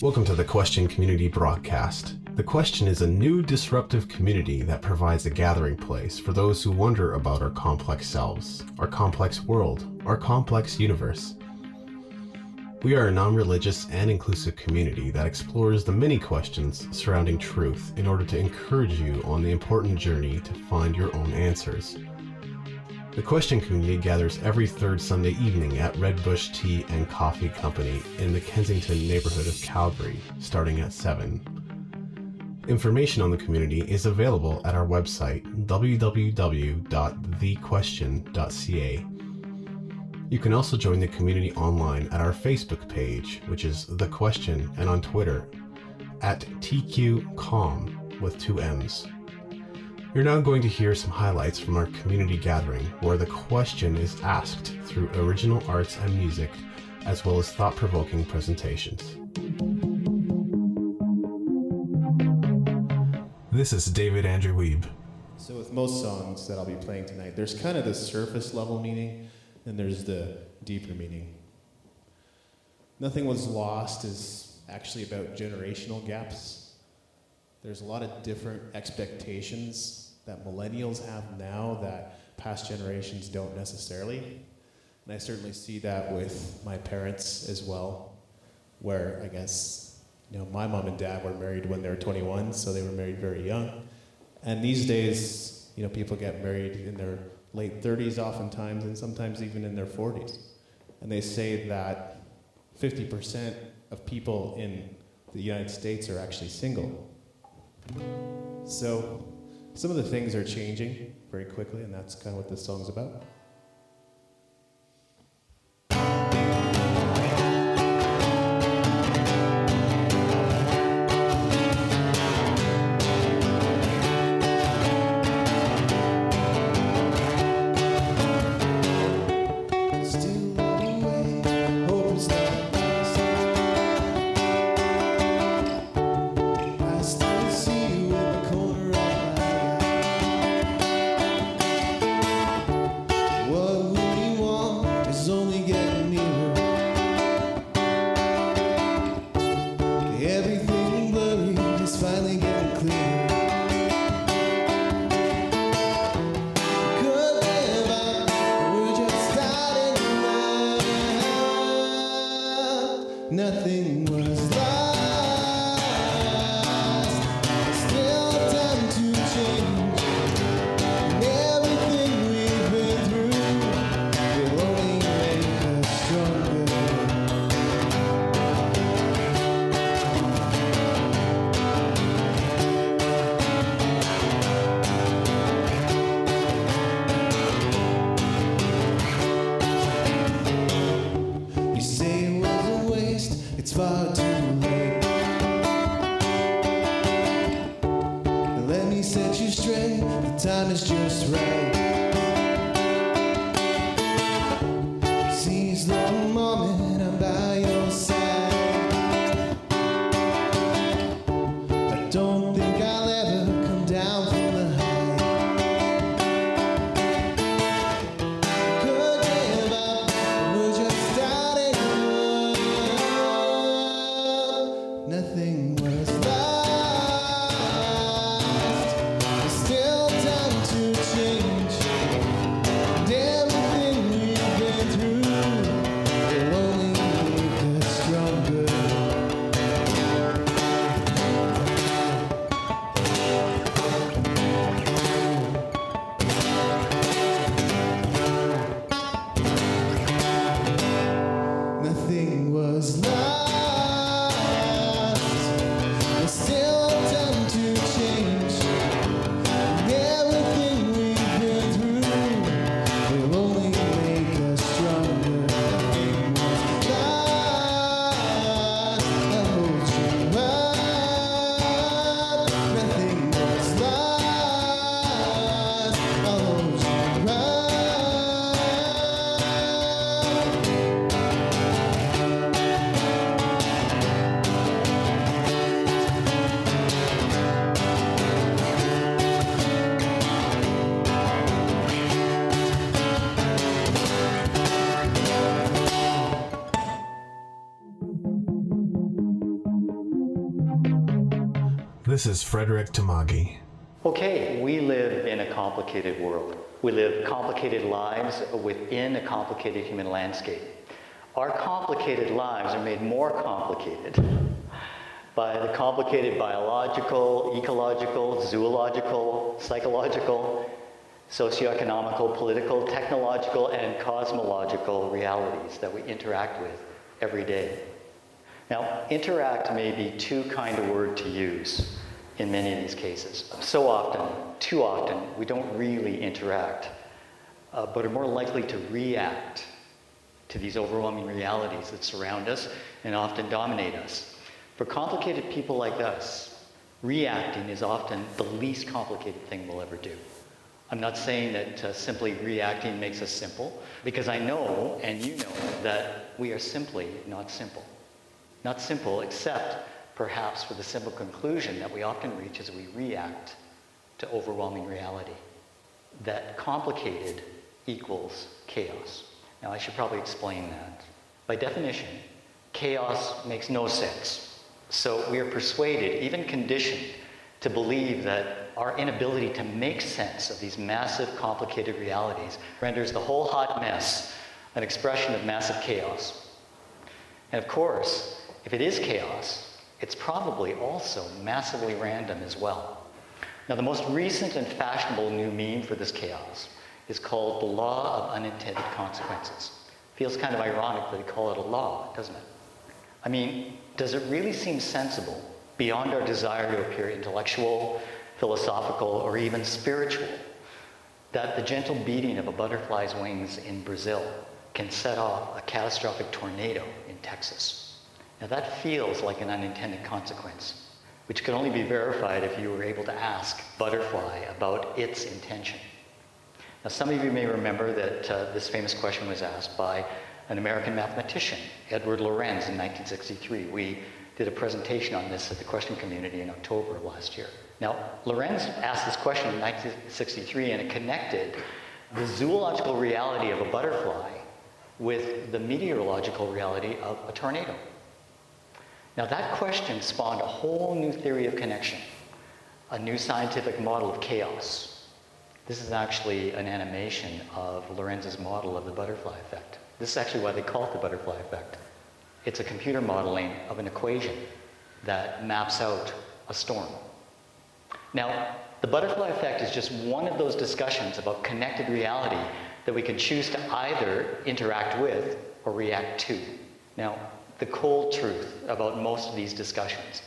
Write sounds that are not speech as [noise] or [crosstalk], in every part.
Welcome to the Question Community Broadcast. The Question is a new disruptive community that provides a gathering place for those who wonder about our complex selves, our complex world, our complex universe. We are a non religious and inclusive community that explores the many questions surrounding truth in order to encourage you on the important journey to find your own answers. The Question Community gathers every third Sunday evening at Redbush Tea and Coffee Company in the Kensington neighborhood of Calgary, starting at 7. Information on the community is available at our website www.thequestion.ca. You can also join the community online at our Facebook page, which is The Question, and on Twitter at TQCom with two M's. You're now going to hear some highlights from our community gathering, where the question is asked through original arts and music, as well as thought provoking presentations. This is David Andrew Wiebe. So, with most songs that I'll be playing tonight, there's kind of the surface level meaning, and there's the deeper meaning. Nothing Was Lost is actually about generational gaps there's a lot of different expectations that millennials have now that past generations don't necessarily. And I certainly see that with my parents as well, where I guess, you know, my mom and dad were married when they were 21, so they were married very young. And these days, you know, people get married in their late 30s oftentimes, and sometimes even in their 40s. And they say that 50% of people in the United States are actually single. So, some of the things are changing very quickly, and that's kind of what this song's about. far too late. Let me set you straight, the time is just right. Is Frederick Tamagi. Okay, we live in a complicated world. We live complicated lives within a complicated human landscape. Our complicated lives are made more complicated by the complicated biological, ecological, zoological, psychological, socioeconomical, political, technological, and cosmological realities that we interact with every day. Now, interact may be too kind a word to use in many of these cases. So often, too often, we don't really interact, uh, but are more likely to react to these overwhelming realities that surround us and often dominate us. For complicated people like us, reacting is often the least complicated thing we'll ever do. I'm not saying that uh, simply reacting makes us simple, because I know, and you know, that we are simply not simple. Not simple, except perhaps for the simple conclusion that we often reach as we react to overwhelming reality. That complicated equals chaos. Now, I should probably explain that. By definition, chaos makes no sense. So we are persuaded, even conditioned, to believe that our inability to make sense of these massive, complicated realities renders the whole hot mess an expression of massive chaos. And of course, if it is chaos, it's probably also massively random as well. Now, the most recent and fashionable new meme for this chaos is called the law of unintended consequences. Feels kind of ironic that they call it a law, doesn't it? I mean, does it really seem sensible, beyond our desire to appear intellectual, philosophical, or even spiritual, that the gentle beating of a butterfly's wings in Brazil can set off a catastrophic tornado in Texas? Now, that feels like an unintended consequence, which could only be verified if you were able to ask Butterfly about its intention. Now, some of you may remember that uh, this famous question was asked by an American mathematician, Edward Lorenz, in 1963. We did a presentation on this at the question community in October of last year. Now, Lorenz asked this question in 1963, and it connected the zoological reality of a butterfly with the meteorological reality of a tornado. Now, that question spawned a whole new theory of connection, a new scientific model of chaos, this is actually an animation of Lorenz's model of the butterfly effect. This is actually why they call it the butterfly effect. It's a computer modeling of an equation that maps out a storm. Now, the butterfly effect is just one of those discussions about connected reality that we can choose to either interact with or react to. Now, the cold truth about most of these discussions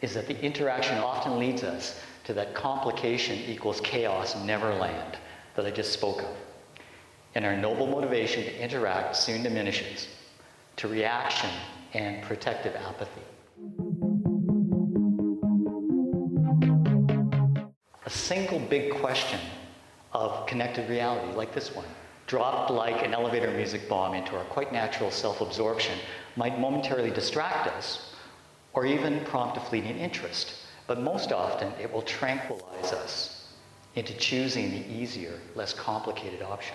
is that the interaction often leads us to that complication equals chaos neverland that I just spoke of. And our noble motivation to interact soon diminishes to reaction and protective apathy. A single big question of connected reality, like this one, dropped like an elevator music bomb into our quite natural self absorption, might momentarily distract us or even prompt a fleeting interest. But most often, it will tranquilize us into choosing the easier, less complicated option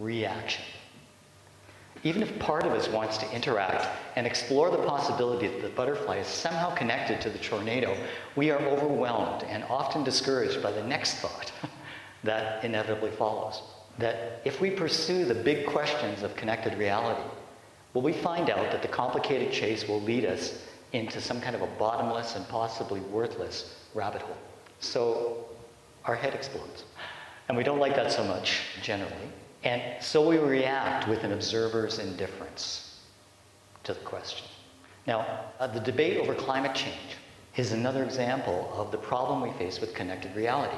reaction. Even if part of us wants to interact and explore the possibility that the butterfly is somehow connected to the tornado, we are overwhelmed and often discouraged by the next thought [laughs] that inevitably follows. That if we pursue the big questions of connected reality, will we find out that the complicated chase will lead us into some kind of a bottomless and possibly worthless rabbit hole. So our head explodes. And we don't like that so much generally. And so we react with an observer's indifference to the question. Now, uh, the debate over climate change is another example of the problem we face with connected reality.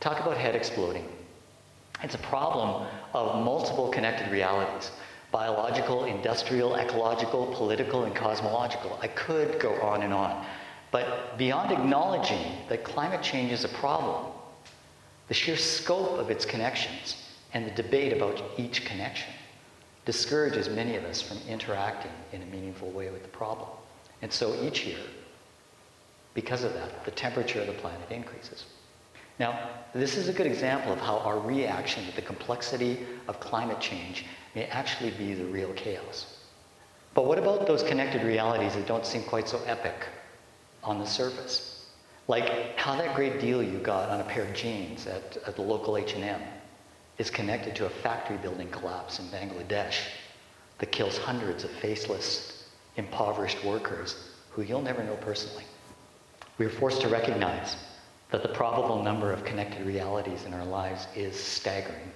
Talk about head exploding. It's a problem of multiple connected realities biological, industrial, ecological, political, and cosmological. I could go on and on. But beyond acknowledging that climate change is a problem, the sheer scope of its connections and the debate about each connection discourages many of us from interacting in a meaningful way with the problem. And so each year, because of that, the temperature of the planet increases. Now, this is a good example of how our reaction to the complexity of climate change may actually be the real chaos. But what about those connected realities that don't seem quite so epic on the surface? Like how that great deal you got on a pair of jeans at, at the local H&M is connected to a factory building collapse in Bangladesh that kills hundreds of faceless, impoverished workers who you'll never know personally. We are forced to recognize that the probable number of connected realities in our lives is staggering.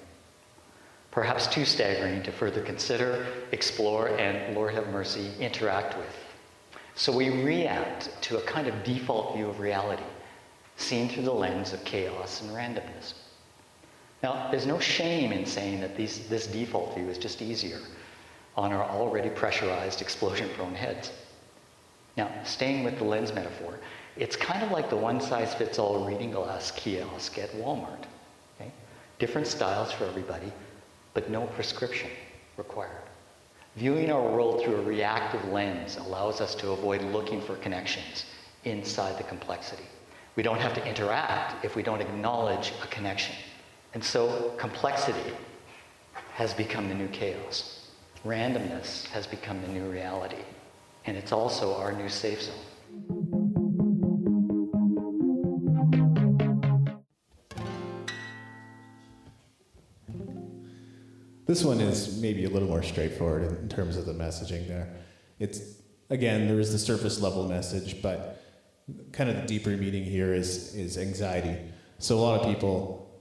Perhaps too staggering to further consider, explore, and, Lord have mercy, interact with. So we react to a kind of default view of reality, seen through the lens of chaos and randomness. Now, there's no shame in saying that these, this default view is just easier on our already pressurized, explosion prone heads. Now, staying with the lens metaphor, it's kind of like the one size fits all reading glass kiosk at Walmart. Okay? Different styles for everybody, but no prescription required. Viewing our world through a reactive lens allows us to avoid looking for connections inside the complexity. We don't have to interact if we don't acknowledge a connection. And so complexity has become the new chaos. Randomness has become the new reality. And it's also our new safe zone. This one is maybe a little more straightforward in terms of the messaging there. It's, again, there is the surface level message, but kind of the deeper meaning here is, is anxiety. So a lot of people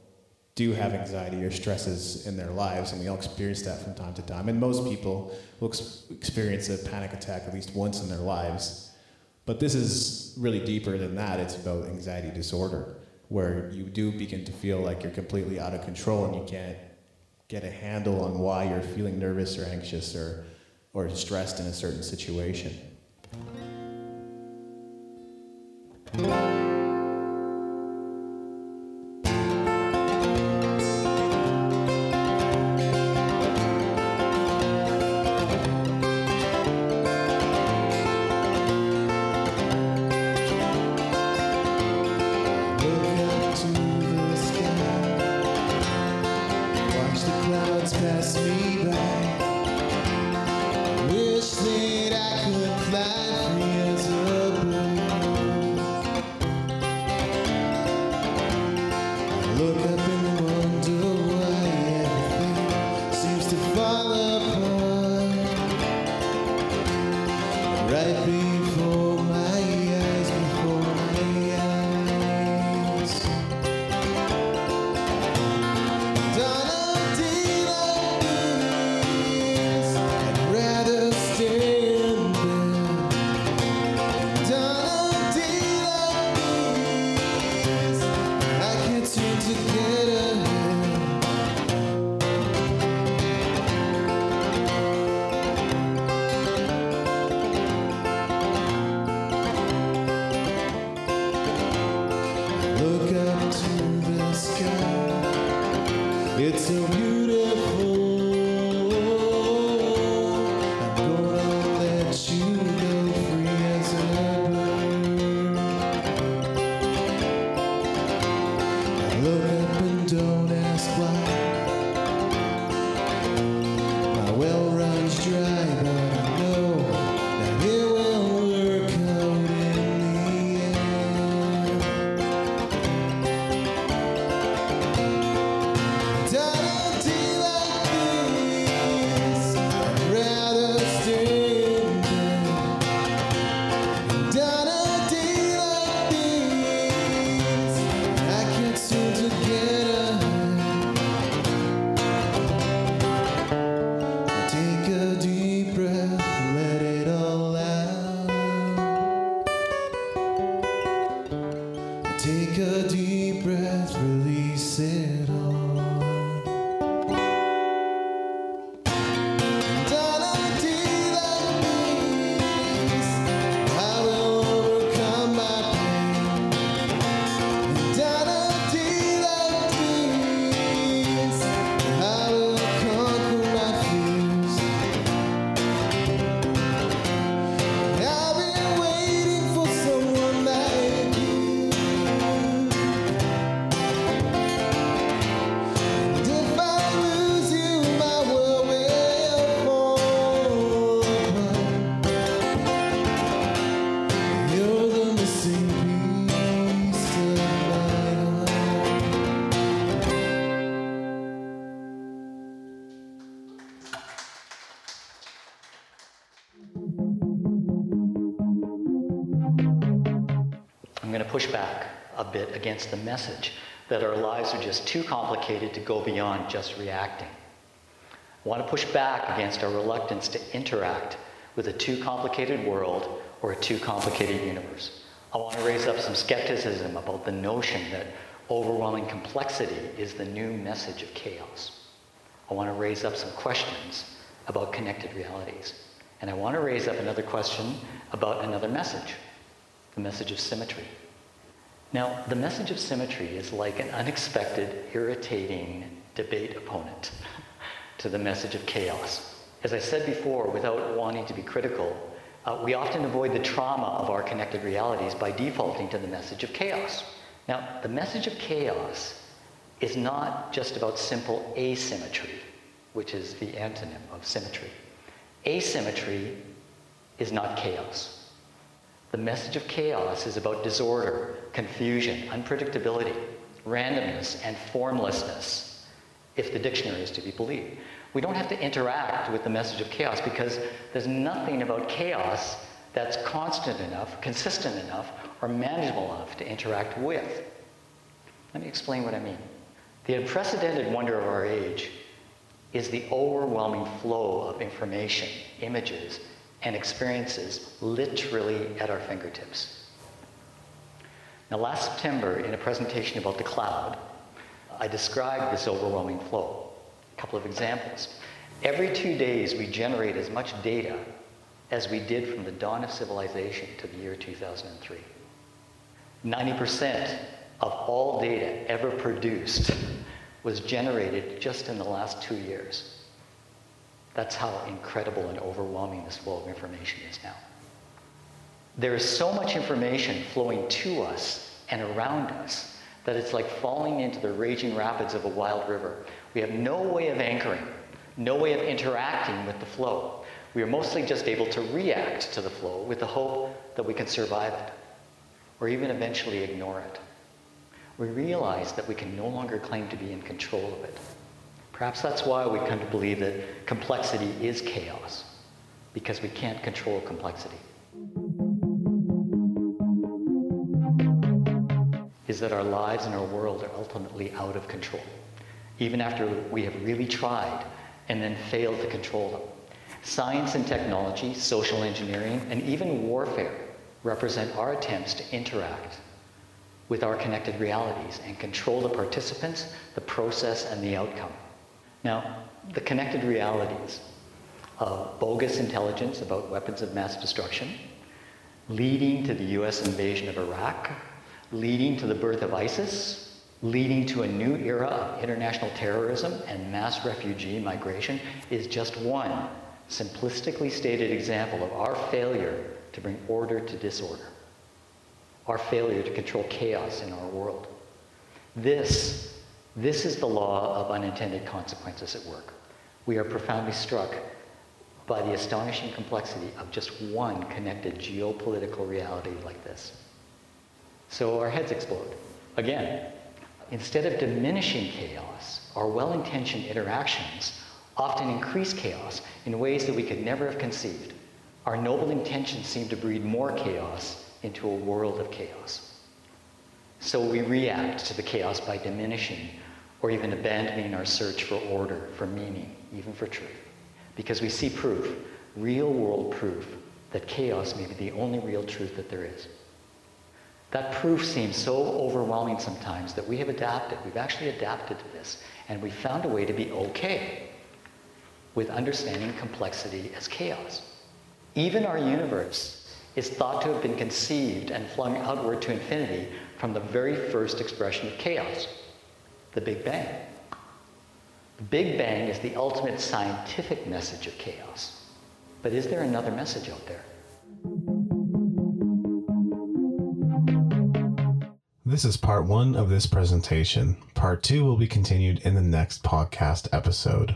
do have anxiety or stresses in their lives, and we all experience that from time to time. And most people will ex- experience a panic attack at least once in their lives. But this is really deeper than that. It's about anxiety disorder, where you do begin to feel like you're completely out of control and you can't get a handle on why you're feeling nervous or anxious or, or stressed in a certain situation. Push back a bit against the message that our lives are just too complicated to go beyond just reacting. I want to push back against our reluctance to interact with a too complicated world or a too complicated universe. I want to raise up some skepticism about the notion that overwhelming complexity is the new message of chaos. I want to raise up some questions about connected realities. And I want to raise up another question about another message the message of symmetry. Now, the message of symmetry is like an unexpected, irritating debate opponent [laughs] to the message of chaos. As I said before, without wanting to be critical, uh, we often avoid the trauma of our connected realities by defaulting to the message of chaos. Now, the message of chaos is not just about simple asymmetry, which is the antonym of symmetry. Asymmetry is not chaos. The message of chaos is about disorder, confusion, unpredictability, randomness, and formlessness, if the dictionary is to be believed. We don't have to interact with the message of chaos because there's nothing about chaos that's constant enough, consistent enough, or manageable enough to interact with. Let me explain what I mean. The unprecedented wonder of our age is the overwhelming flow of information, images, and experiences literally at our fingertips. Now, last September, in a presentation about the cloud, I described this overwhelming flow. A couple of examples. Every two days, we generate as much data as we did from the dawn of civilization to the year 2003. 90% of all data ever produced was generated just in the last two years. That's how incredible and overwhelming this flow of information is now. There is so much information flowing to us and around us that it's like falling into the raging rapids of a wild river. We have no way of anchoring, no way of interacting with the flow. We are mostly just able to react to the flow with the hope that we can survive it, or even eventually ignore it we realize that we can no longer claim to be in control of it. Perhaps that's why we come to believe that complexity is chaos, because we can't control complexity. Is that our lives and our world are ultimately out of control, even after we have really tried and then failed to control them. Science and technology, social engineering, and even warfare represent our attempts to interact with our connected realities and control the participants, the process, and the outcome. Now, the connected realities of bogus intelligence about weapons of mass destruction, leading to the US invasion of Iraq, leading to the birth of ISIS, leading to a new era of international terrorism and mass refugee migration is just one simplistically stated example of our failure to bring order to disorder our failure to control chaos in our world. This, this is the law of unintended consequences at work. We are profoundly struck by the astonishing complexity of just one connected geopolitical reality like this. So our heads explode. Again, instead of diminishing chaos, our well intentioned interactions often increase chaos in ways that we could never have conceived. Our noble intentions seem to breed more chaos into a world of chaos. So we react to the chaos by diminishing or even abandoning our search for order, for meaning, even for truth. Because we see proof, real world proof, that chaos may be the only real truth that there is. That proof seems so overwhelming sometimes that we have adapted. We've actually adapted to this, and we found a way to be okay with understanding complexity as chaos. Even our universe is thought to have been conceived and flung outward to infinity from the very first expression of chaos, the Big Bang. The Big Bang is the ultimate scientific message of chaos. But is there another message out there? This is part one of this presentation. Part two will be continued in the next podcast episode.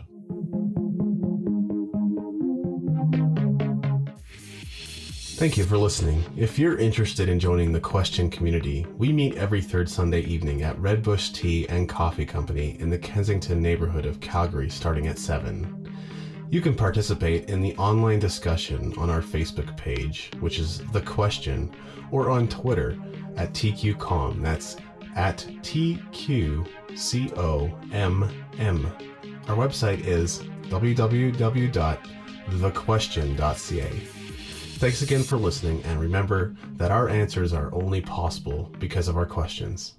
Thank you for listening. If you're interested in joining the question community, we meet every third Sunday evening at Redbush Tea and Coffee Company in the Kensington neighborhood of Calgary starting at 7. You can participate in the online discussion on our Facebook page, which is The Question, or on Twitter at TQCOM. That's at TQCOMM. Our website is www.thequestion.ca. Thanks again for listening, and remember that our answers are only possible because of our questions.